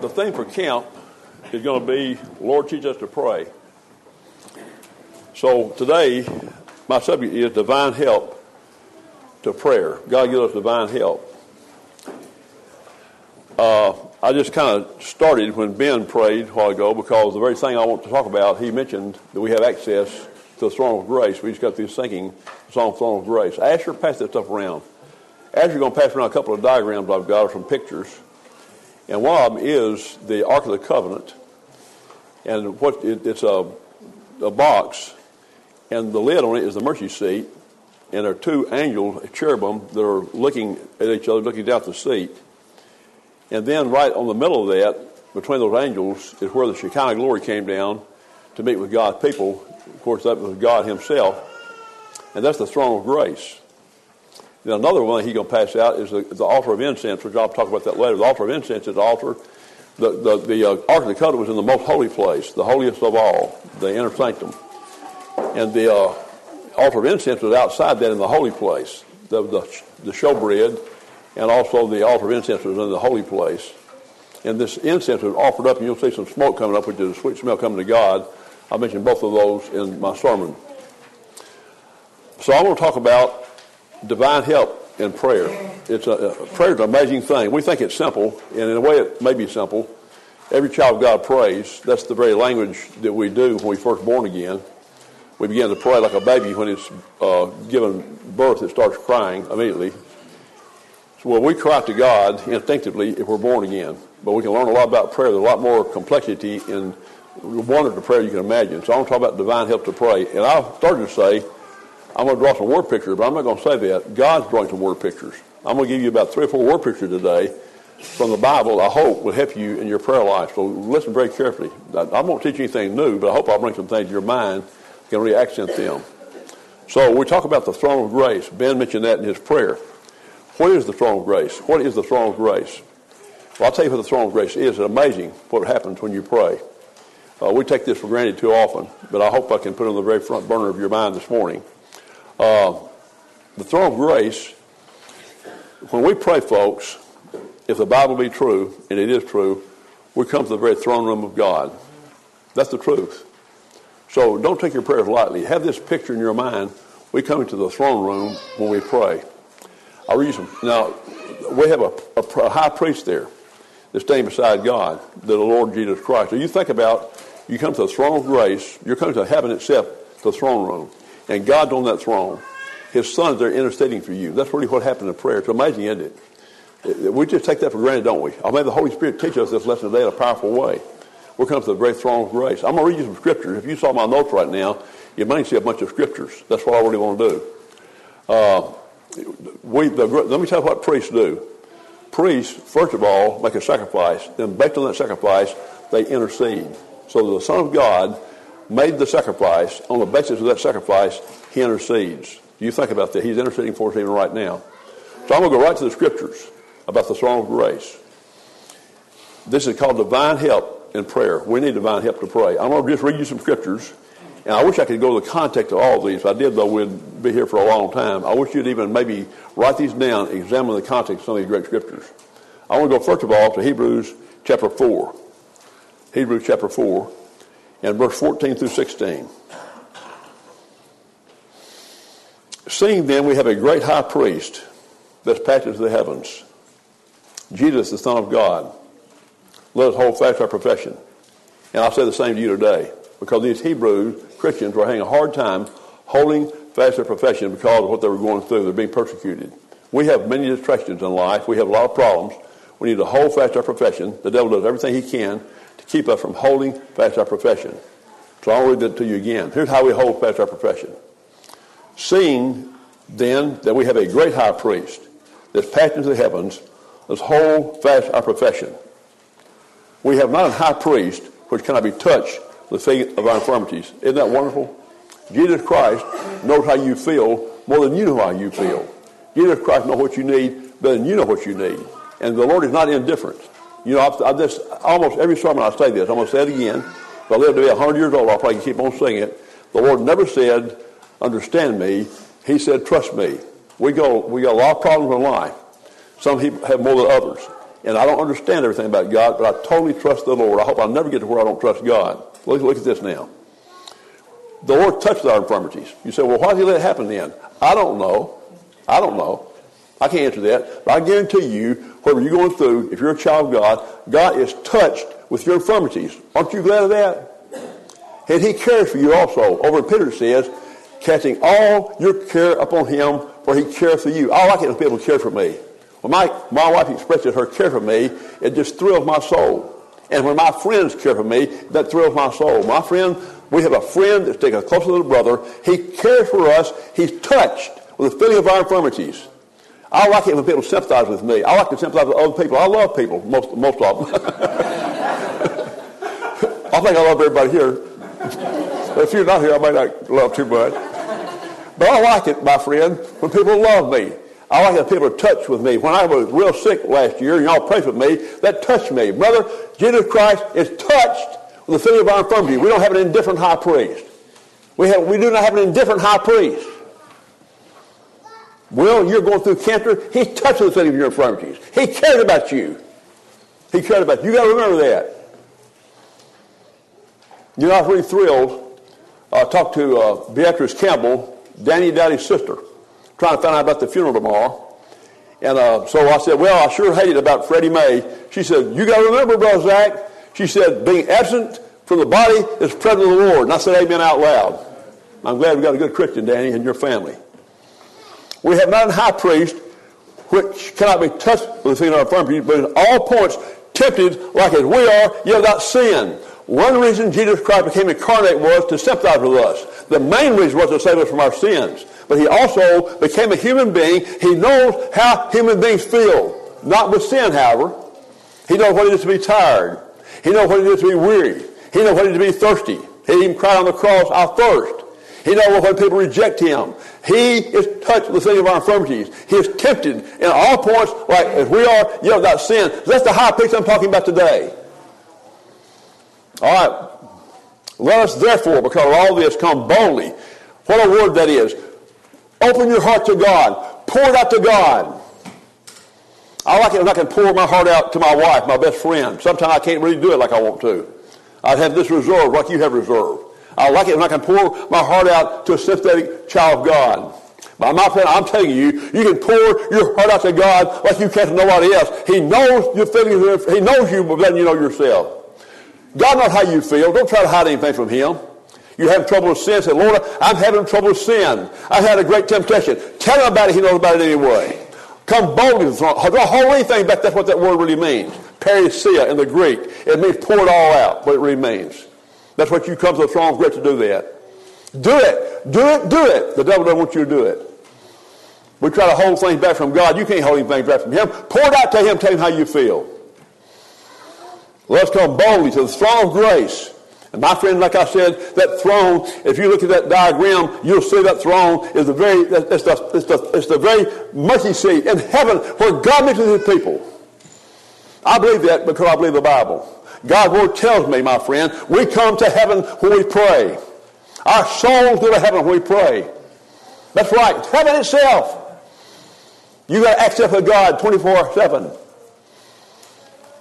the theme for camp is going to be Lord, teach us to pray. So today, my subject is divine help to prayer. God give us divine help. Uh, I just kind of started when Ben prayed a while ago because the very thing I want to talk about, he mentioned that we have access to the throne of grace. We just got through singing the Throne of Grace. Asher, pass that stuff around. Asher's going to pass around a couple of diagrams I've got or some pictures. And one of them is the Ark of the Covenant. And what it, it's a, a box, and the lid on it is the mercy seat. And there are two angels, cherubim, that are looking at each other, looking down the seat. And then right on the middle of that, between those angels, is where the Shekinah glory came down to meet with God's people. Of course, that was God Himself. And that's the throne of grace. Then another one he's going to pass out is the, the, altar of incense, which I'll talk about that later. The altar of incense is the altar. The, the, the uh, Ark of the Covenant was in the most holy place, the holiest of all, the inner sanctum. And the uh, altar of incense was outside that in the holy place, the, the, the showbread, and also the altar of incense was in the holy place. And this incense was offered up, and you'll see some smoke coming up, which is a sweet smell coming to God. I mentioned both of those in my sermon. So I want to talk about divine help in prayer. It's a, a prayer is an amazing thing. We think it's simple, and in a way it may be simple. Every child of God prays. That's the very language that we do when we first born again. We begin to pray like a baby when it's uh, given birth. It starts crying immediately. So well, we cry to God instinctively if we're born again. But we can learn a lot about prayer. There's a lot more complexity in wonder to prayer you can imagine. So I want to talk about divine help to pray. And I started to say I'm going to draw some word pictures, but I'm not going to say that. God's drawing some word pictures. I'm going to give you about three or four word pictures today from the Bible I hope will help you in your prayer life. So listen very carefully. I won't teach anything new, but I hope I'll bring some things to your mind that can really accent them. So we talk about the throne of grace. Ben mentioned that in his prayer. What is the throne of grace? What is the throne of grace? Well, I'll tell you what the throne of grace is. It's amazing what happens when you pray. Uh, we take this for granted too often, but I hope I can put it on the very front burner of your mind this morning. Uh, the throne of grace, when we pray, folks, if the Bible be true, and it is true, we come to the very throne room of God. That's the truth. So don't take your prayers lightly. Have this picture in your mind. We come into the throne room when we pray. I'll read some. Now, we have a, a, a high priest there that's standing beside God, the Lord Jesus Christ. So you think about, you come to the throne of grace, you're coming to heaven itself, the throne room and God's on that throne. His son's there interceding for you. That's really what happened in prayer. It's amazing, isn't it? We just take that for granted, don't we? I may the Holy Spirit teach us this lesson today in a powerful way. We're coming to the great throne of grace. I'm going to read you some scriptures. If you saw my notes right now, you might see a bunch of scriptures. That's what I really want to do. Uh, we, the, let me tell you what priests do. Priests, first of all, make a sacrifice. Then, based on that sacrifice, they intercede. So the Son of God made the sacrifice, on the basis of that sacrifice, he intercedes. You think about that. He's interceding for us even right now. So I'm going to go right to the scriptures about the throne of grace. This is called divine help in prayer. We need divine help to pray. I'm going to just read you some scriptures. And I wish I could go to the context of all of these. If I did, though, we'd be here for a long time. I wish you'd even maybe write these down, examine the context of some of these great scriptures. I want to go, first of all, to Hebrews chapter 4. Hebrews chapter 4 and verse 14 through 16. Seeing then we have a great high priest that's passed into the heavens, Jesus, the Son of God, let us hold fast our profession. And I'll say the same to you today, because these Hebrew Christians were having a hard time holding fast their profession because of what they were going through. They're being persecuted. We have many distractions in life. We have a lot of problems. We need to hold fast our profession. The devil does everything he can keep us from holding fast our profession. So I'll read it to you again. Here's how we hold fast our profession. Seeing then that we have a great high priest that's passed into the heavens, let's hold fast our profession. We have not a high priest which cannot be touched with the feet of our infirmities. Isn't that wonderful? Jesus Christ knows how you feel more than you know how you feel. Jesus Christ knows what you need better than you know what you need. And the Lord is not indifferent. You know, I've, I've just, almost every sermon I say this. I'm going to say it again. If I live to be 100 years old, I'll probably keep on saying it. The Lord never said, understand me. He said, trust me. We go, we got a lot of problems in life. Some people have more than others. And I don't understand everything about God, but I totally trust the Lord. I hope I'll never get to where I don't trust God. Look, look at this now. The Lord touched our infirmities. You say, well, why did he let it happen then? I don't know. I don't know. I can't answer that. But I guarantee you, whatever you're going through, if you're a child of God, God is touched with your infirmities. Aren't you glad of that? And he cares for you also. Over Peter says, casting all your care upon him, for he cares for you. I like it when people care for me. When my, my wife expresses her care for me, it just thrills my soul. And when my friends care for me, that thrills my soul. My friend, we have a friend that's taken a close little brother. He cares for us. He's touched with the feeling of our infirmities. I like it when people sympathize with me. I like to sympathize with other people. I love people, most, most of them. I think I love everybody here. But if you're not here, I might not love too much. But I like it, my friend, when people love me. I like it when people are touched with me. When I was real sick last year, and y'all prayed with me, that touched me. Brother, Jesus Christ is touched with the feeling of our infirmity. We don't have an indifferent high priest. We, have, we do not have an indifferent high priest. Well, you're going through cancer. He touched the feeling of your infirmities. He cared about you. He cared about you. You got to remember that. You know, I was really thrilled. I uh, talked to uh, Beatrice Campbell, Danny and Daddy's sister, trying to find out about the funeral tomorrow. And uh, so I said, well, I sure hated about Freddie May. She said, you got to remember, Brother Zach. She said, being absent from the body is present with the Lord. And I said amen out loud. I'm glad we got a good Christian, Danny, in your family. We have not a high priest which cannot be touched with the feeling of infirmity, but in all points tempted like as we are, yet without sin. One reason Jesus Christ became incarnate was to sympathize with us. The main reason was to save us from our sins. But he also became a human being. He knows how human beings feel. Not with sin, however. He knows what it is to be tired. He knows what it is to be weary. He knows what it is to be thirsty. He even cried on the cross, I thirst. He knows what when people reject him. He is touched with the thing of our infirmities. He is tempted in all points like as we are, yet without sin. That's the high priest I'm talking about today. All right. Let us therefore, because of all this, come boldly. What a word that is. Open your heart to God. Pour it out to God. I like it when I can pour my heart out to my wife, my best friend. Sometimes I can't really do it like I want to. I have this reserve like you have reserve. I like it when I can pour my heart out to a sympathetic child of God. But my friend, I'm telling you, you can pour your heart out to God like you can to nobody else. He knows your feelings. He knows you better than you know yourself. God knows how you feel. Don't try to hide anything from Him. You have trouble with sin. Say, Lord, I'm having trouble with sin. I've had a great temptation. Tell him about it. He knows about it anyway. Come boldly to. Don't hold anything back. That's what that word really means. Parrhesia in the Greek. It means pour it all out, but it means. That's what you come to the throne of grace to do that. Do it. Do it. Do it. The devil doesn't want you to do it. We try to hold things back from God. You can't hold anything back from him. Pour it out to him. Tell him how you feel. Let's come boldly to the throne of grace. And my friend, like I said, that throne, if you look at that diagram, you'll see that throne is the very, it's the, it's the, it's the very mercy seat in heaven where God meets with his people. I believe that because I believe the Bible. God's word tells me, my friend, we come to heaven when we pray. Our souls go to heaven when we pray. That's right. Heaven itself. You got access to God 24 7.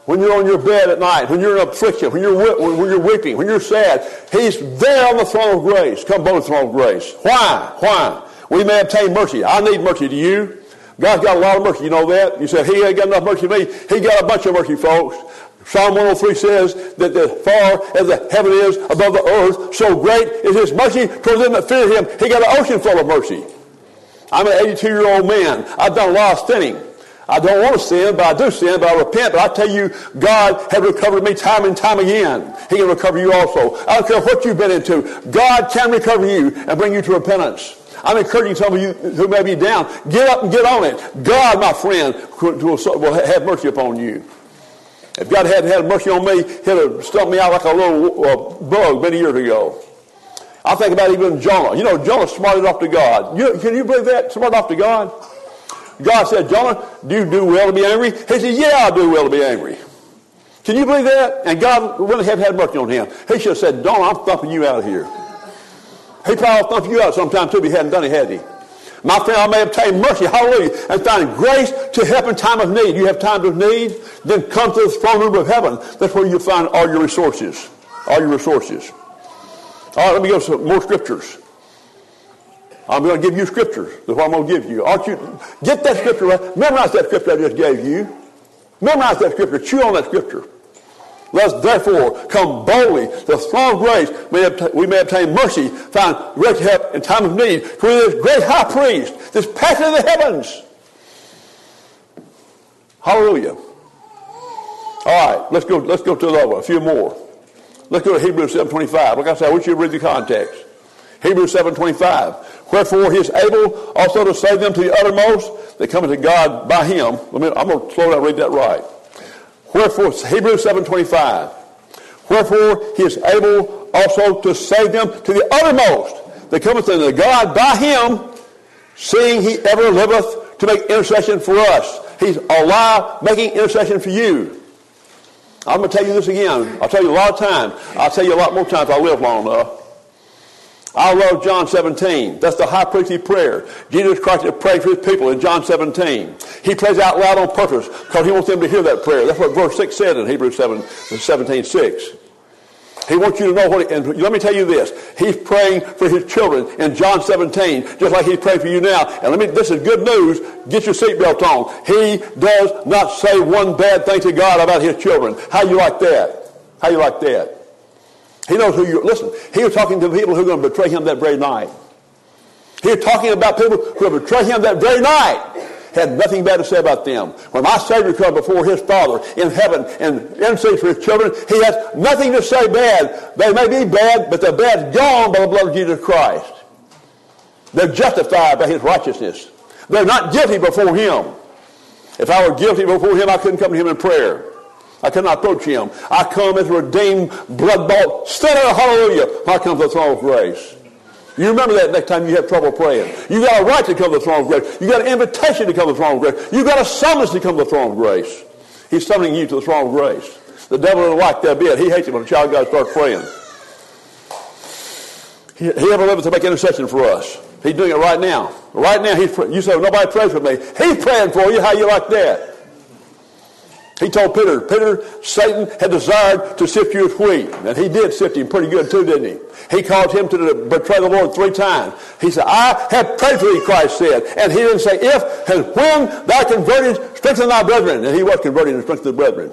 When you're on your bed at night, when you're in affliction, when you're, when you're weeping, when you're sad, He's there on the throne of grace. Come both the throne of grace. Why? Why? We may obtain mercy. I need mercy. Do you? God's got a lot of mercy. You know that? You said, He ain't got enough mercy to me. He got a bunch of mercy, folks. Psalm 103 says that as far as the heaven is above the earth, so great is his mercy toward them that fear him. He got an ocean full of mercy. I'm an 82 year old man. I've done a lot of sinning. I don't want to sin, but I do sin, but I repent. But I tell you, God has recovered me time and time again. He can recover you also. I don't care what you've been into. God can recover you and bring you to repentance. I'm encouraging some of you who may be down. Get up and get on it. God, my friend, will have mercy upon you. If God hadn't had mercy on me, he'd have stumped me out like a little uh, bug many years ago. I think about even Jonah. You know, Jonah smarted off to God. You, can you believe that? Smart off to God? God said, Jonah, do you do well to be angry? He said, yeah, I do well to be angry. Can you believe that? And God really had had mercy on him. He should have said, Jonah, I'm thumping you out of here. He probably thumped you out sometime too, if he hadn't done it, had he? My friend, I may obtain mercy, hallelujah, and find grace to help in time of need. You have time of need, then come to the throne room of heaven. That's where you find all your resources. All your resources. All right, let me give some more scriptures. I'm going to give you scriptures. That's what I'm going to give you. Aren't you? Get that scripture right. Memorize that scripture I just gave you. Memorize that scripture. Chew on that scripture. Let us therefore come boldly to the throne of grace. we may obtain mercy, find great help in time of need. For this great high priest, this pastor of the heavens. Hallelujah. All right, let's go. Let's go to the other. A few more. Let's go to Hebrews 7:25. Like I said, I want you to read the context. Hebrews 7:25. Wherefore he is able also to save them to the uttermost that come to God by him. I'm going to slow down read that right. Wherefore, Hebrews 7.25. Wherefore he is able also to save them to the uttermost that cometh unto God by him, seeing he ever liveth to make intercession for us. He's alive making intercession for you. I'm going to tell you this again. I'll tell you a lot of times. I'll tell you a lot more times I live long enough. I love John 17. That's the high priestly prayer. Jesus Christ prayed for his people in John 17. He prays out loud on purpose because he wants them to hear that prayer. That's what verse 6 said in Hebrews 7, 17, 6. He wants you to know what, and let me tell you this. He's praying for his children in John 17, just like he's praying for you now. And let me, this is good news. Get your seatbelt on. He does not say one bad thing to God about his children. How you like that? How you like that? He knows who you listen. He was talking to people who are going to betray him that very night. He was talking about people who will betray him that very night. Had nothing bad to say about them. When my Savior comes before his Father in heaven and intercedes for his children, he has nothing to say bad. They may be bad, but the bad's gone by the blood of Jesus Christ. They're justified by his righteousness. They're not guilty before him. If I were guilty before him, I couldn't come to him in prayer. I cannot approach him. I come as a redeemed, blood-bought sinner, hallelujah. I come to the throne of grace. You remember that next time you have trouble praying. You got a right to come to the throne of grace. You got an invitation to come to the throne of grace. You got a summons to come to the throne of grace. He's summoning you to the throne of grace. The devil doesn't like that bit. He hates it when a child of God starts praying. He, he ever lived to make intercession for us. He's doing it right now. Right now, he's, you say, nobody prays for me. He's praying for you. How you like that? He told Peter, Peter, Satan had desired to sift you as wheat. And he did sift him pretty good too, didn't he? He called him to betray the Lord three times. He said, I have prayed for thee, Christ said. And he didn't say, if and when thou convertest, strengthen thy brethren. And he was converting and strengthening the brethren.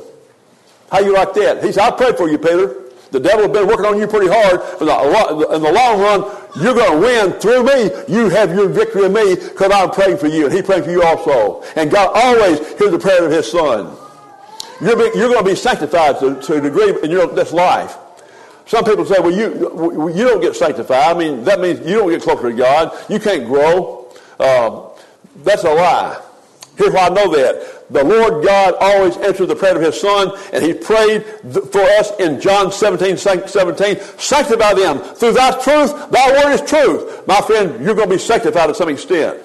How you like that? He said, I prayed for you, Peter. The devil has been working on you pretty hard. In the long run, you're going to win through me. You have your victory in me because I'm praying for you. And he prayed for you also. And God always hears the prayer of his son. You're, you're going to be sanctified to, to a degree in your, this life. Some people say, well, you, you don't get sanctified. I mean, that means you don't get closer to God. You can't grow. Uh, that's a lie. Here's why I know that. The Lord God always answered the prayer of his son, and he prayed for us in John 17, 17, sanctify them. Through thy truth, thy word is truth. My friend, you're going to be sanctified to some extent.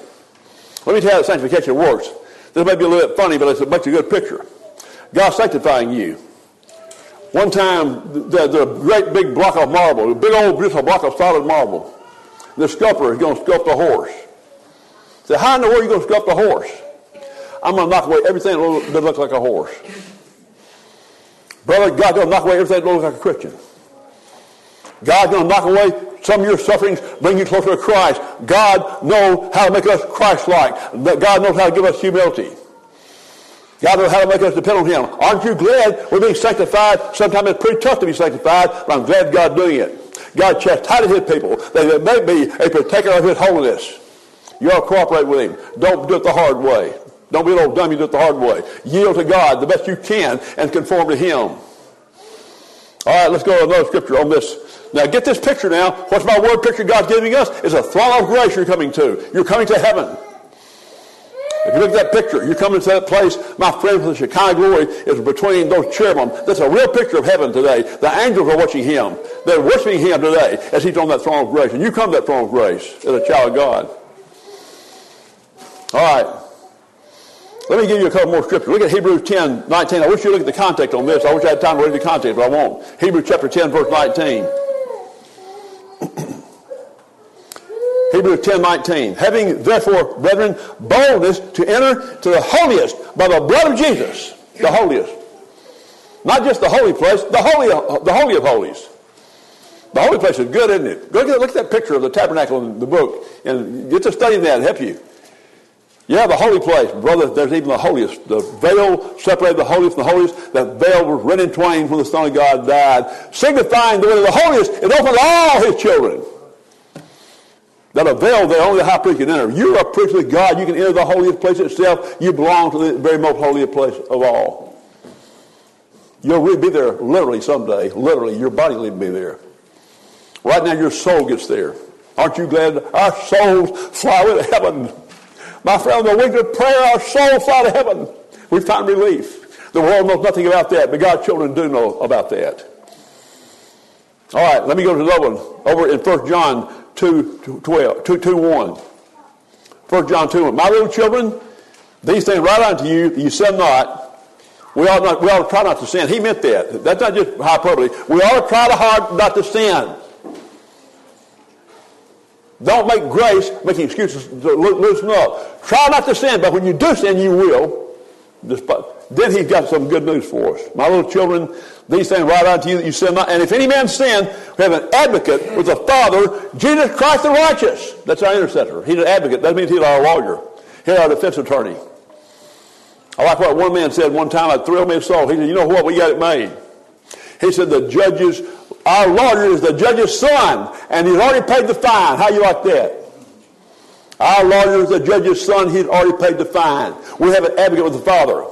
Let me tell you how sanctification works. This may be a little bit funny, but it's a much a good picture. God sanctifying you. One time, there's a great big block of marble, a big old beautiful block of solid marble. The sculptor is going to sculpt a horse. Say, how in the world are you going to sculpt a horse? I'm going to knock away everything that looks like a horse. Brother, God's going to knock away everything that looks like a Christian. God's going to knock away some of your sufferings, bring you closer to Christ. God knows how to make us Christ-like. God knows how to give us humility. God knows how to make us depend on Him. Aren't you glad we're being sanctified? Sometimes it's pretty tough to be sanctified, but I'm glad God's doing it. God chastises His people that they may be a partaker of His holiness. You to cooperate with Him. Don't do it the hard way. Don't be an old dummy, do it the hard way. Yield to God the best you can and conform to Him. All right, let's go to another scripture on this. Now get this picture now. What's my word picture God's giving us? Is a throne of grace you're coming to. You're coming to heaven. If you look at that picture, you come into that place, my friend, the Shekinah glory is between those cherubim. That's a real picture of heaven today. The angels are watching him. They're worshiping him today as he's on that throne of grace. And you come to that throne of grace as a child of God. All right. Let me give you a couple more scriptures. Look at Hebrews 10, 19. I wish you look at the context on this. I wish I had time to read the context, but I won't. Hebrews chapter 10, verse 19. Hebrews 10 19. Having therefore, brethren, boldness to enter to the holiest by the blood of Jesus, the holiest. Not just the holy place, the holy, the holy of holies. The holy place is good, isn't it? Go look at that picture of the tabernacle in the book and get to studying that. Help you. Yeah, the holy place, brother. There's even the holiest. The veil separated the holiest from the holiest. That veil was rent in twain when the Son of God died, signifying the way of the holiest. It opened all His children. That avail there only the high priest can enter. You're a priest of God. You can enter the holiest place itself. You belong to the very most holy place of all. You'll really be there literally someday. Literally, your body will be there. Right now, your soul gets there. Aren't you glad our souls fly to heaven? My friend, the week of prayer, our souls fly to heaven. We find relief. The world knows nothing about that, but God's children do know about that. All right, let me go to another one. Over in 1 John 2, 12, 2, 2 1. 1 John 2 1. My little children, these things write unto you, you sin not. We ought, not, we ought to try not to sin. He meant that. That's not just hyperbole. We ought to try to hard not to sin. Don't make grace making excuses to loosen up. Try not to sin, but when you do sin, you will. Then he's got some good news for us. My little children, these things write unto you that you sin not. And if any man sin, we have an advocate with the Father, Jesus Christ the righteous. That's our intercessor. He's an advocate. That means he's our lawyer. He's our defense attorney. I like what one man said one time. It thrilled me so. He said, you know what? We got it made. He said the judges our lawyer is the judge's son, and he's already paid the fine. How you like that? Our lawyer is the judge's son. He's already paid the fine. We have an advocate with the Father.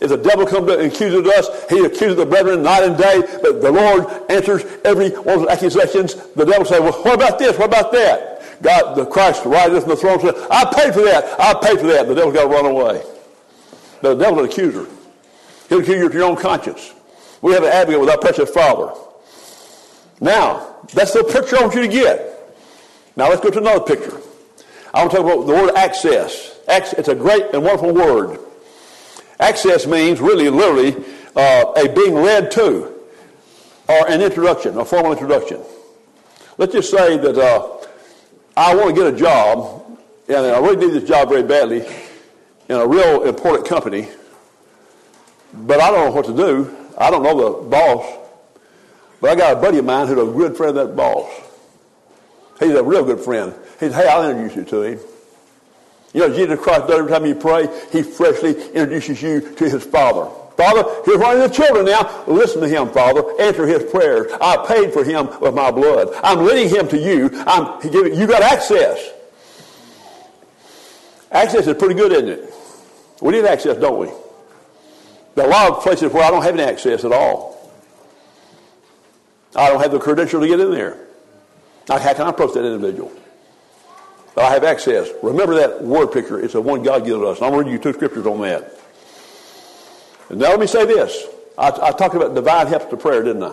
If the devil comes and accuses us, he accuses the brethren night and day, but the Lord answers every one of the accusations. The devil says, well, what about this? What about that? God, the Christ rises from the throne says, I paid for that. I paid for that. The devil's got to run away. But the devil's an accuser. He'll accuse you of your own conscience. We have an advocate with our precious Father. Now, that's the picture I want you to get. Now let's go to another picture. I want to talk about the word access. It's a great and wonderful word. Access means really, literally, uh, a being led to, or an introduction, a formal introduction. Let's just say that uh, I want to get a job, and I really need this job very badly in a real important company, but I don't know what to do. I don't know the boss. But I got a buddy of mine who's a good friend of that boss. He's a real good friend. He said, hey, I'll introduce you to him. You know, Jesus Christ every time you pray, he freshly introduces you to his Father. Father, here's one of the children now. Listen to him, Father. Answer his prayers. I paid for him with my blood. I'm leading him to you. I'm giving, you got access. Access is pretty good, isn't it? We need access, don't we? There are a lot of places where I don't have any access at all. I don't have the credential to get in there. Now, how can I approach that individual? I have access. Remember that word picture. It's the one God gives us. And I'm reading you two scriptures on that. And now let me say this. I, I talked about divine help to prayer, didn't I?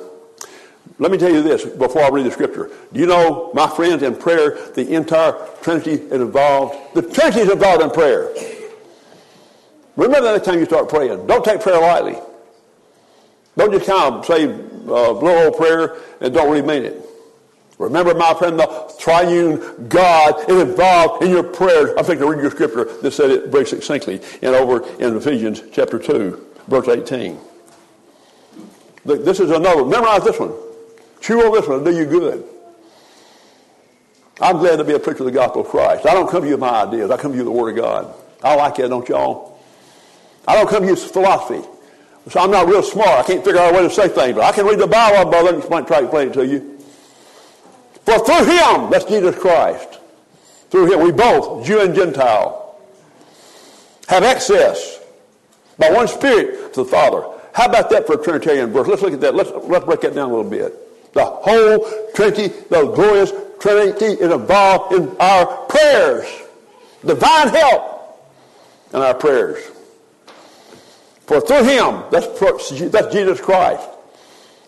Let me tell you this before I read the scripture. Do you know, my friends, in prayer, the entire Trinity is involved. The Trinity is involved in prayer. Remember that next time you start praying. Don't take prayer lightly. Don't just kind of say uh, little old prayer and don't really mean it. Remember, my friend, the triune God is involved in your prayers. I'm thinking to read your scripture that said it very succinctly and over in Ephesians chapter 2, verse 18. This is another. Memorize this one. Chew on this one. It'll do you good. I'm glad to be a preacher of the gospel of Christ. I don't come to you with my ideas. I come to you with the Word of God. I like that, don't y'all? I don't come to you with philosophy. So I'm not real smart. I can't figure out a way to say things, but I can read the Bible, brother, and try to explain it to you. For through him, that's Jesus Christ, through him, we both, Jew and Gentile, have access by one Spirit to the Father. How about that for a Trinitarian verse? Let's look at that. Let's, let's break that down a little bit. The whole Trinity, the glorious Trinity is involved in our prayers. Divine help in our prayers. For through him, that's, that's Jesus Christ.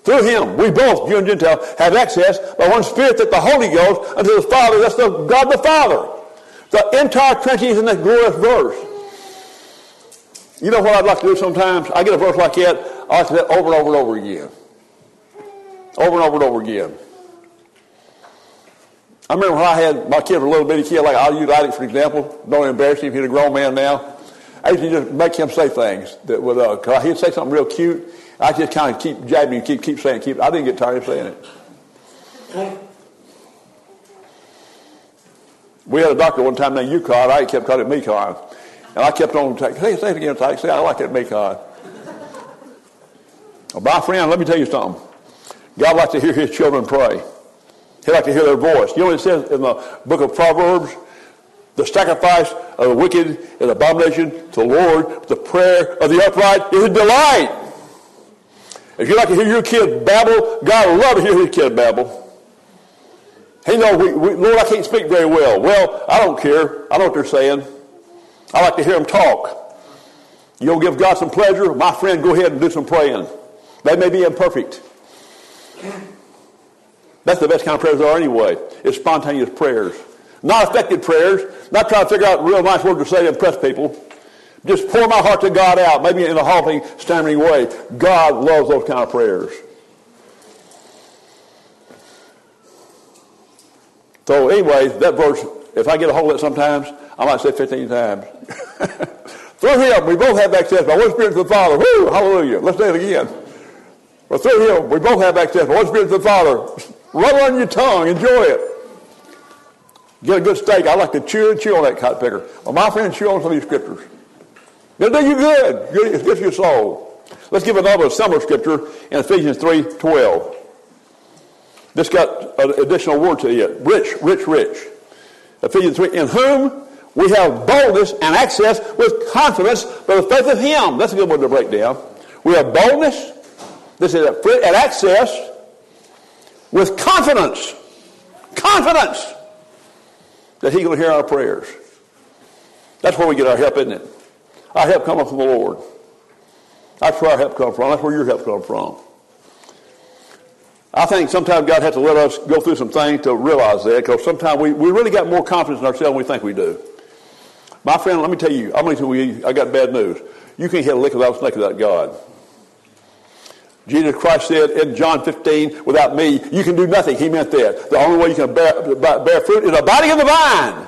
Through him, we both, Jew and Gentile, have access by one Spirit that the Holy Ghost unto the Father, that's the God the Father. The entire Trinity is in that glorious verse. You know what I'd like to do sometimes? I get a verse like that, I like to do that over and over and over again. Over and over and over again. I remember when I had my kid, a little bitty kid, like I'll use Alex for example. Don't embarrass him if he's a grown man now. I used to just make him say things that would, uh, he'd say something real cute. I just kind of keep jabbing him, keep, keep saying, keep. I didn't get tired of saying it. We had a doctor one time named Yukon. I kept calling it Mekon. And I kept on saying, say it again, Ty. Say, I like that Mekon. Well, my friend, let me tell you something. God likes to hear his children pray. He likes to hear their voice. You know what it says in the book of Proverbs? The sacrifice of the wicked is abomination to the Lord. The prayer of the upright is a delight. If you like to hear your kid babble, God will love to hear his kid babble. He knows, we, we, Lord, I can't speak very well. Well, I don't care. I know what they're saying. I like to hear them talk. You'll give God some pleasure. My friend, go ahead and do some praying. They may be imperfect. That's the best kind of prayers there are anyway. It's spontaneous prayers. Not affected prayers. Not trying to figure out real nice words to say to impress people. Just pour my heart to God out, maybe in a halting, stammering way. God loves those kind of prayers. So anyway, that verse, if I get a hold of it sometimes, I might say 15 times. through him, we both have access by one Spirit to the Father. Woo, hallelujah. Let's say it again. Well, through him, we both have access by one Spirit to the Father. Rub on your tongue. Enjoy it. Get a good steak. I like to chew and chew on that cotton picker. Well, my friend, chew on some of these scriptures. It'll do you good. It's good for your soul. Let's give another summer scripture in Ephesians 3, 12. This got an additional word to it. Rich, rich, rich. Ephesians 3, in whom we have boldness and access with confidence by the faith of Him. That's a good one to break down. We have boldness. This is an access with confidence. Confidence that He will hear our prayers. That's where we get our help, isn't it? Our help comes from the Lord. That's where our help comes from. That's where your help comes from. I think sometimes God has to let us go through some things to realize that because sometimes we, we really got more confidence in ourselves than we think we do. My friend, let me tell you, I'm going to tell you, I got bad news. You can't hit a lick without a snake without God. Jesus Christ said in John 15, without me, you can do nothing. He meant that. The only way you can bear, bear fruit is abiding in the vine.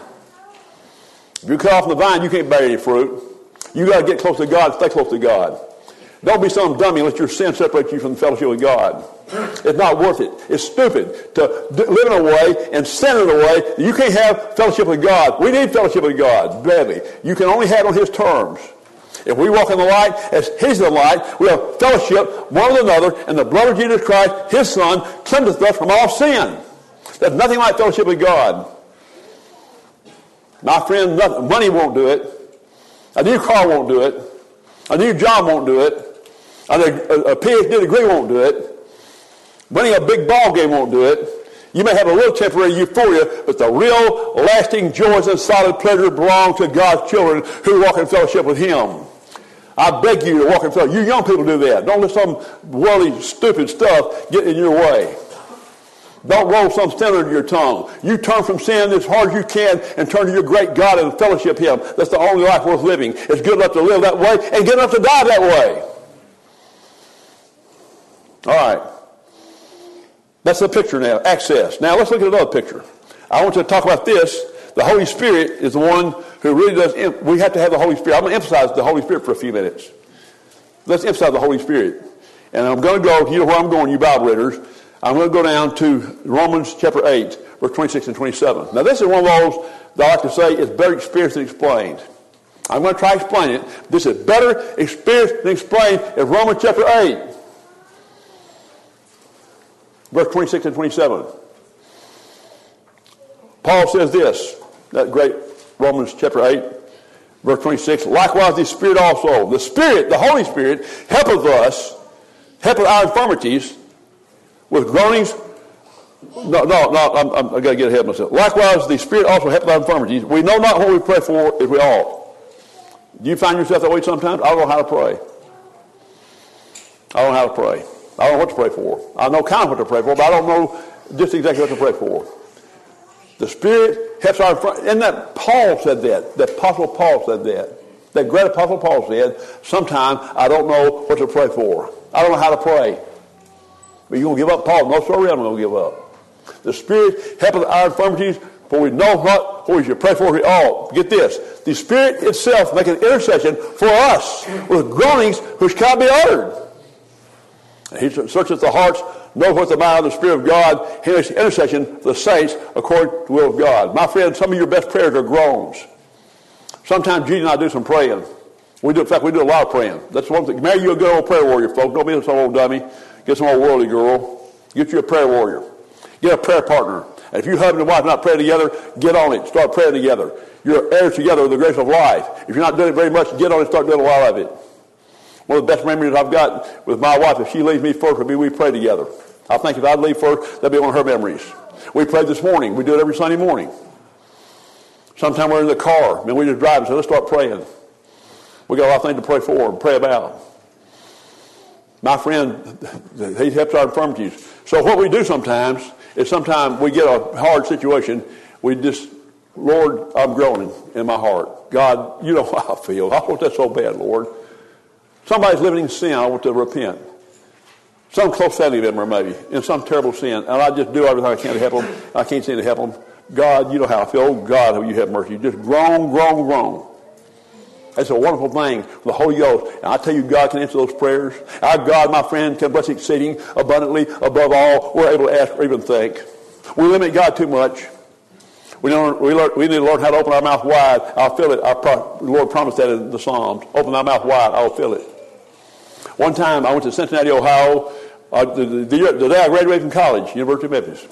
If you cut off the vine, you can't bear any fruit. You got to get close to God, stay close to God. Don't be some dummy let your sin separate you from the fellowship with God. It's not worth it. It's stupid to live in a way and sin in a way you can't have fellowship with God. We need fellowship with God badly. You can only have it on His terms. If we walk in the light as He's the light, we have fellowship one with another, and the blood of Jesus Christ, His Son, cleanseth us from all sin. There's nothing like fellowship with God. My friend, nothing, money won't do it. A new car won't do it. A new job won't do it. A, a PhD degree won't do it. Winning a big ball game won't do it. You may have a little temporary euphoria, but the real lasting joys and solid pleasure belong to God's children who walk in fellowship with Him. I beg you to walk in fellowship. You young people do that. Don't let some worldly, stupid stuff get in your way. Don't roll some sin under your tongue. You turn from sin as hard as you can and turn to your great God and fellowship Him. That's the only life worth living. It's good enough to live that way and good enough to die that way. All right. That's the picture now, access. Now let's look at another picture. I want to talk about this. The Holy Spirit is the one who really does, we have to have the Holy Spirit. I'm going to emphasize the Holy Spirit for a few minutes. Let's emphasize the Holy Spirit. And I'm going to go, you know where I'm going, you Bible readers. I'm going to go down to Romans chapter 8, verse 26 and 27. Now this is one of those that I like to say is better experienced than explained. I'm going to try to explain it. This is better experienced than explained in Romans chapter 8 verse 26 and 27. Paul says this, that great Romans chapter 8, verse 26. Likewise, the Spirit also, the Spirit, the Holy Spirit, helpeth us, helpeth our infirmities with groanings. No, no, no, I'm, I'm, i got to get ahead of myself. Likewise, the Spirit also helpeth our infirmities. We know not what we pray for if we ought. Do you find yourself that way sometimes? I don't know how to pray. I don't know how to pray. I don't know what to pray for. I know kind of what to pray for, but I don't know just exactly what to pray for. The Spirit helps our and that Paul said that. The Apostle Paul said that. That great Apostle Paul said, sometimes I don't know what to pray for. I don't know how to pray. But you going to give up, Paul? No, sorry, I'm going to give up. The Spirit helpeth our infirmities, for we know not what we should pray for we ought. Get this. The Spirit itself maketh intercession for us with groanings which cannot be uttered. He searcheth the hearts, know what the mind of the Spirit of God, makes intercession for the saints according to the will of God. My friend, some of your best prayers are groans. Sometimes Judy and I do some praying. We do, in fact, we do a lot of praying. That's one thing. Marry you're a good old prayer warrior, folks. Don't be some old dummy. Get some old worldly girl. Get you a prayer warrior. Get a prayer partner. And if you husband and wife not pray together, get on it. Start praying together. You're heirs together with the grace of life. If you're not doing it very much, get on it. Start doing a lot of it. One of the best memories I've got with my wife, if she leaves me first, would be we pray together. I think if I'd leave first, that'd be one of her memories. We prayed this morning. We do it every Sunday morning. Sometimes we're in the car, and we just drive and say, let's start praying. We got a lot of things to pray for and pray about. My friend, he helps our infirmities. So what we do sometimes is sometimes we get a hard situation, we just, Lord, I'm groaning in my heart. God, you know how I feel. I want that so bad, Lord. Somebody's living in sin, I want to repent. Some close family member maybe in some terrible sin, and I just do everything I can to help them. I can't seem to help them. God, you know how I feel. Oh, God, will you have mercy. Just groan, groan, groan. That's a wonderful thing the Holy Ghost. And I tell you, God can answer those prayers. Our God, my friend, can bless exceeding abundantly above all we're able to ask or even think. We limit God too much. We, don't, we, learn, we need to learn how to open our mouth wide. I'll fill it. Our Lord promised that in the Psalms. Open our mouth wide, I'll fill it. One time I went to Cincinnati, Ohio, uh, the, the, the, day I graduated from college, University of Memphis.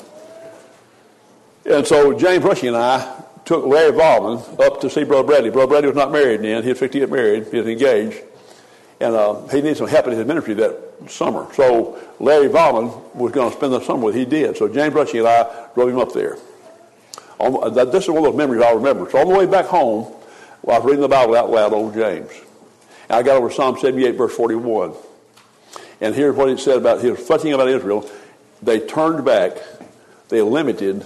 And so James Rushy and I took Larry Volman up to see Brother Bradley. Brother Bradley was not married then. He was fixing to get married. He was engaged. And uh, he needed some help in his ministry that summer. So Larry Volman was going to spend the summer with. He did. So James Rushy and I drove him up there. On, uh, this is one of those memories I remember. So on the way back home, well, I was reading the Bible out loud, old James. And I got over Psalm 78, verse 41. And here's what it said about, he was fussing about Israel. They turned back. They limited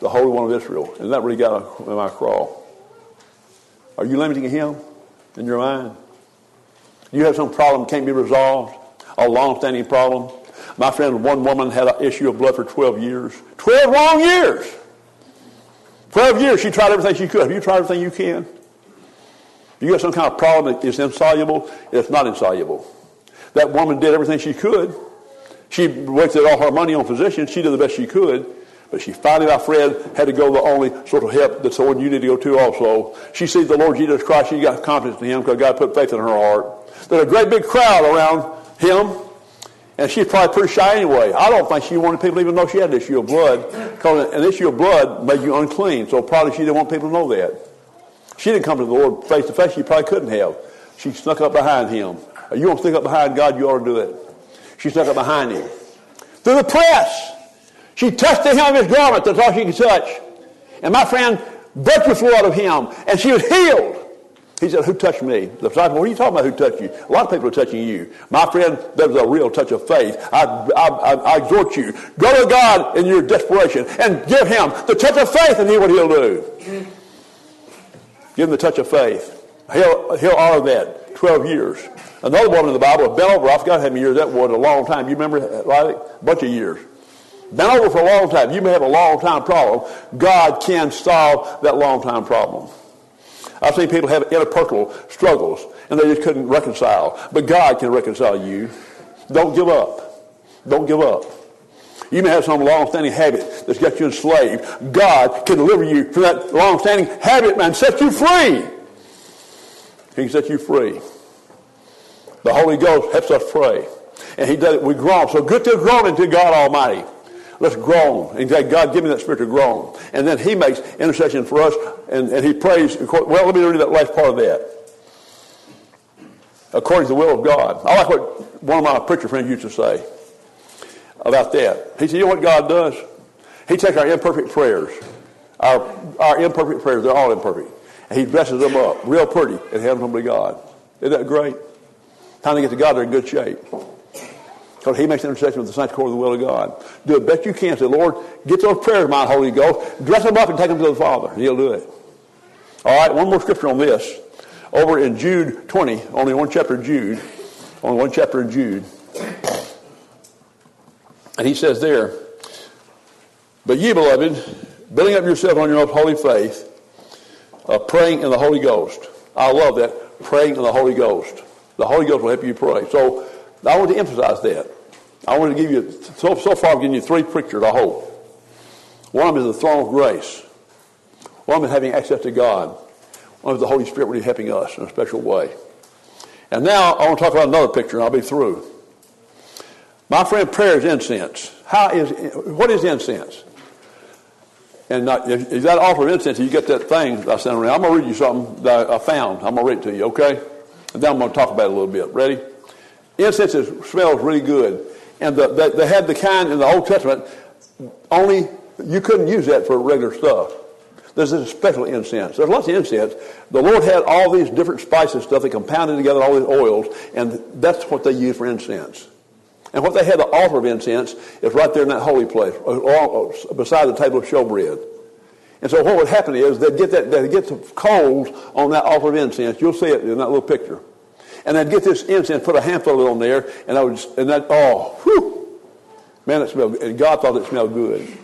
the Holy One of Israel. And that really got in my crawl. Are you limiting him in your mind? You have some problem can't be resolved, a long-standing problem. My friend, one woman had an issue of blood for 12 years. 12 long years! 12 years she tried everything she could. Have you tried everything you can? You got some kind of problem that is insoluble, it's not insoluble. That woman did everything she could. She wasted all her money on physicians. She did the best she could. But she finally, my friend, had to go the only sort of help that's the one you need to go to also. She sees the Lord Jesus Christ. She got confidence in him because God put faith in her heart. There's a great big crowd around him. And she's probably pretty shy anyway. I don't think she wanted people to even know she had an issue of blood. Because an issue of blood made you unclean. So probably she didn't want people to know that. She didn't come to the Lord face to face. She probably couldn't have. She snuck up behind him. You to stick up behind God, you ought to do it. She snuck up behind him. Through the press. She touched the hem of his garment. That's all she could touch. And my friend, virtue flew out of him. And she was healed. He said, who touched me? The disciple, what are you talking about who touched you? A lot of people are touching you. My friend, that was a real touch of faith. I, I, I, I exhort you, go to God in your desperation and give him the touch of faith and hear what he'll do. Give him the touch of faith. He'll, he'll honor that. 12 years. Another woman in the Bible been over, I forgot how many years that was, a long time. You remember, Riley? A bunch of years. Been over for a long time. You may have a long time problem. God can solve that long time problem. I've seen people have interpersonal struggles and they just couldn't reconcile. But God can reconcile you. Don't give up. Don't give up. You may have some long-standing habit that's got you enslaved. God can deliver you from that long-standing habit and set you free. He can set you free. The Holy Ghost helps us pray. And he does it. We groan. So good to groan into God Almighty. Let's groan and say, God, give me that spirit to groan. And then he makes intercession for us and, and he prays. Well, let me read that last part of that. According to the will of God. I like what one of my preacher friends used to say about that. He said, you know what God does? He takes our imperfect prayers, our, our imperfect prayers, they're all imperfect, and he dresses them up real pretty and hands them to God. Isn't that great? Time to get to God, they're in good shape. Because he makes intercession with the saints according to the will of God. Do it best you can. Say, Lord, get those prayers, my Holy Ghost. Dress them up and take them to the Father. He'll do it. All right, one more scripture on this. Over in Jude 20, only one chapter of Jude. Only one chapter in Jude. And he says there, But ye, beloved, building up yourself on your own holy faith, uh, praying in the Holy Ghost. I love that, praying in the Holy Ghost. The Holy Ghost will help you pray. So I want to emphasize that. I want to give you, so, so far I've given you three pictures, I hope. One of them is the throne of grace. One of them is having access to God. One is the Holy Spirit really helping us in a special way. And now I want to talk about another picture, and I'll be through. My friend, prayer is incense. How is what is incense? And not, if, if that offer of incense, you get that thing I sent around. I'm going to read you something that I found. I'm going to read it to you, okay? And then I'm going to talk about it a little bit. Ready? Incense is, smells really good. And the, the, they had the kind in the Old Testament, only you couldn't use that for regular stuff. This is a special incense. There's lots of incense. The Lord had all these different spices stuff. They compounded together all these oils, and that's what they used for incense. And what they had, the altar of incense, is right there in that holy place, uh, uh, beside the table of showbread. And so what would happen is they'd get that, they'd get some coals on that altar of incense. You'll see it in that little picture. And I'd get this incense, put a handful of it on there, and I would, and that, oh, whew, man, it smelled, and God thought it smelled good.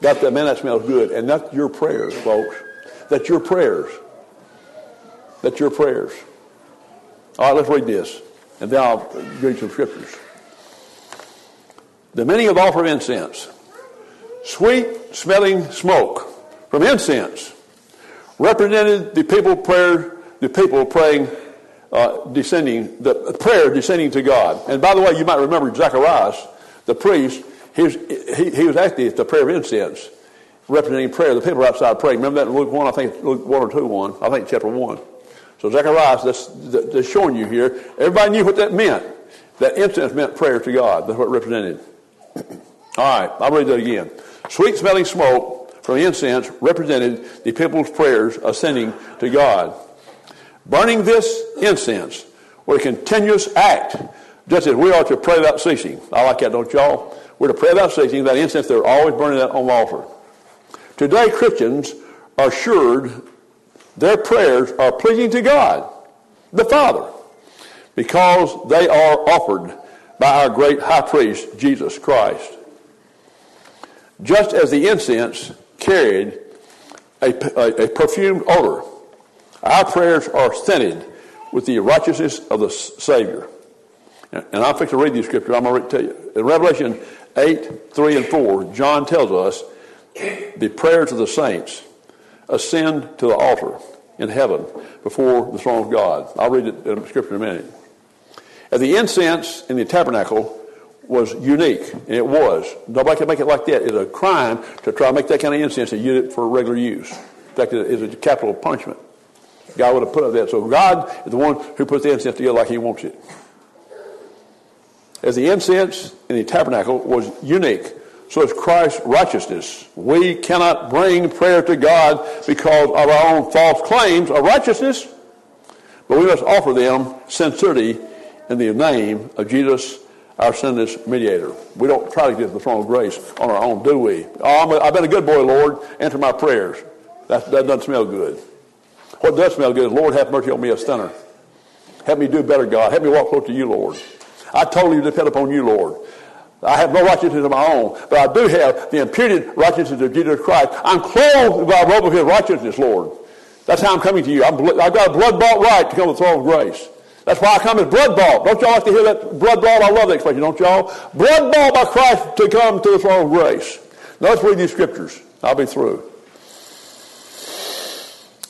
God that man, that smells good. And that's your prayers, folks. That's your prayers. That's your prayers. All right, let's read this. And then I'll read some scriptures. The meaning of offer incense. Sweet smelling smoke from incense represented the people prayer, the people praying, uh, descending, the prayer descending to God. And by the way, you might remember Zacharias, the priest, he was, he, he was actually at the prayer of incense, representing prayer. The people were outside praying. Remember that in Luke 1, I think Luke 1 or 2 1, I think chapter 1. So Zacharias, that's, that's showing you here. Everybody knew what that meant. That incense meant prayer to God. That's what it represented. All right, I'll read that again. Sweet smelling smoke from incense represented the people's prayers ascending to God. Burning this incense was a continuous act, just as we are to pray without ceasing. I like that, don't y'all? We're to pray without ceasing. That incense, they're always burning that on the altar. Today, Christians are assured their prayers are pleasing to God, the Father, because they are offered by our great high priest, Jesus Christ. Just as the incense carried a, a, a perfumed odor, our prayers are scented with the righteousness of the Savior. And I'm fixing to read these scriptures. I'm going to tell you. In Revelation 8, 3, and 4, John tells us the prayers of the saints ascend to the altar in heaven before the throne of God. I'll read it in scripture in a minute. And the incense in the tabernacle was unique, and it was. Nobody can make it like that. It's a crime to try to make that kind of incense and use it for regular use. In fact, it is a capital punishment. God would have put up that. So God is the one who puts the incense together like He wants it. As the incense in the tabernacle was unique, so is Christ's righteousness. We cannot bring prayer to God because of our own false claims of righteousness, but we must offer them sincerity in the name of Jesus, our sinless mediator. We don't try to get to the throne of grace on our own, do we? Oh, i have been a good boy, Lord. Answer my prayers. That, that doesn't smell good. What does smell good Lord, have mercy on me, a sinner. Help me do better, God. Help me walk close to you, Lord. I totally depend upon you, Lord. I have no righteousness of my own, but I do have the imputed righteousness of Jesus Christ. I'm clothed by a robe of his righteousness, Lord. That's how I'm coming to you. i have got a blood bought right to come to the throne of grace. That's why I come as blood bought. Don't y'all like to hear that blood bought? I love that expression, don't y'all? Blood bought by Christ to come to the throne of grace. Now let's read these scriptures. I'll be through.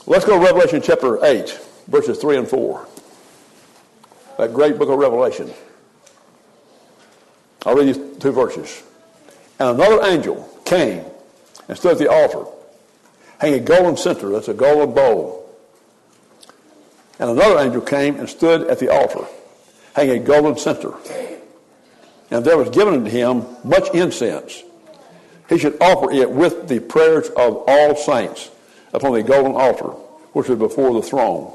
Let's go to Revelation chapter 8, verses 3 and 4. That great book of Revelation. I'll read these two verses. And another angel came and stood at the altar, hanging a golden censer, that's a golden bowl. And another angel came and stood at the altar, hanging a golden censer. And there was given unto him much incense. He should offer it with the prayers of all saints upon the golden altar, which was before the throne.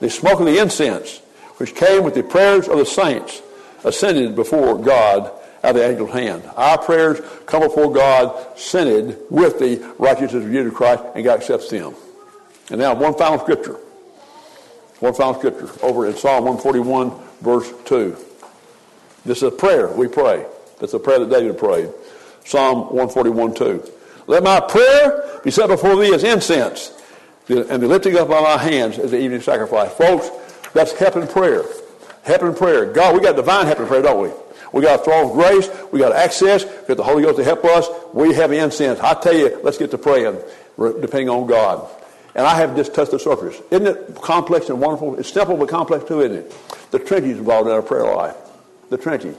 The smoke of the incense, which came with the prayers of the saints, ascended before God out of the angel's hand. Our prayers come before God, scented with the righteousness of Jesus Christ, and God accepts them. And now, one final scripture. One final scripture over in Psalm 141, verse 2. This is a prayer we pray. That's a prayer that David prayed. Psalm 141 2. Let my prayer be set before thee as incense, and the lifting up of my hands as the evening sacrifice. Folks, that's helping prayer. Helping prayer. God, we got divine helping prayer, don't we? We got a throne of grace. We got access. We got the Holy Ghost to help us. We have incense. I tell you, let's get to praying, depending on God. And I have just touched the surface. Isn't it complex and wonderful? It's simple but complex too, isn't it? The Trinity is involved in our prayer life. The Trinity.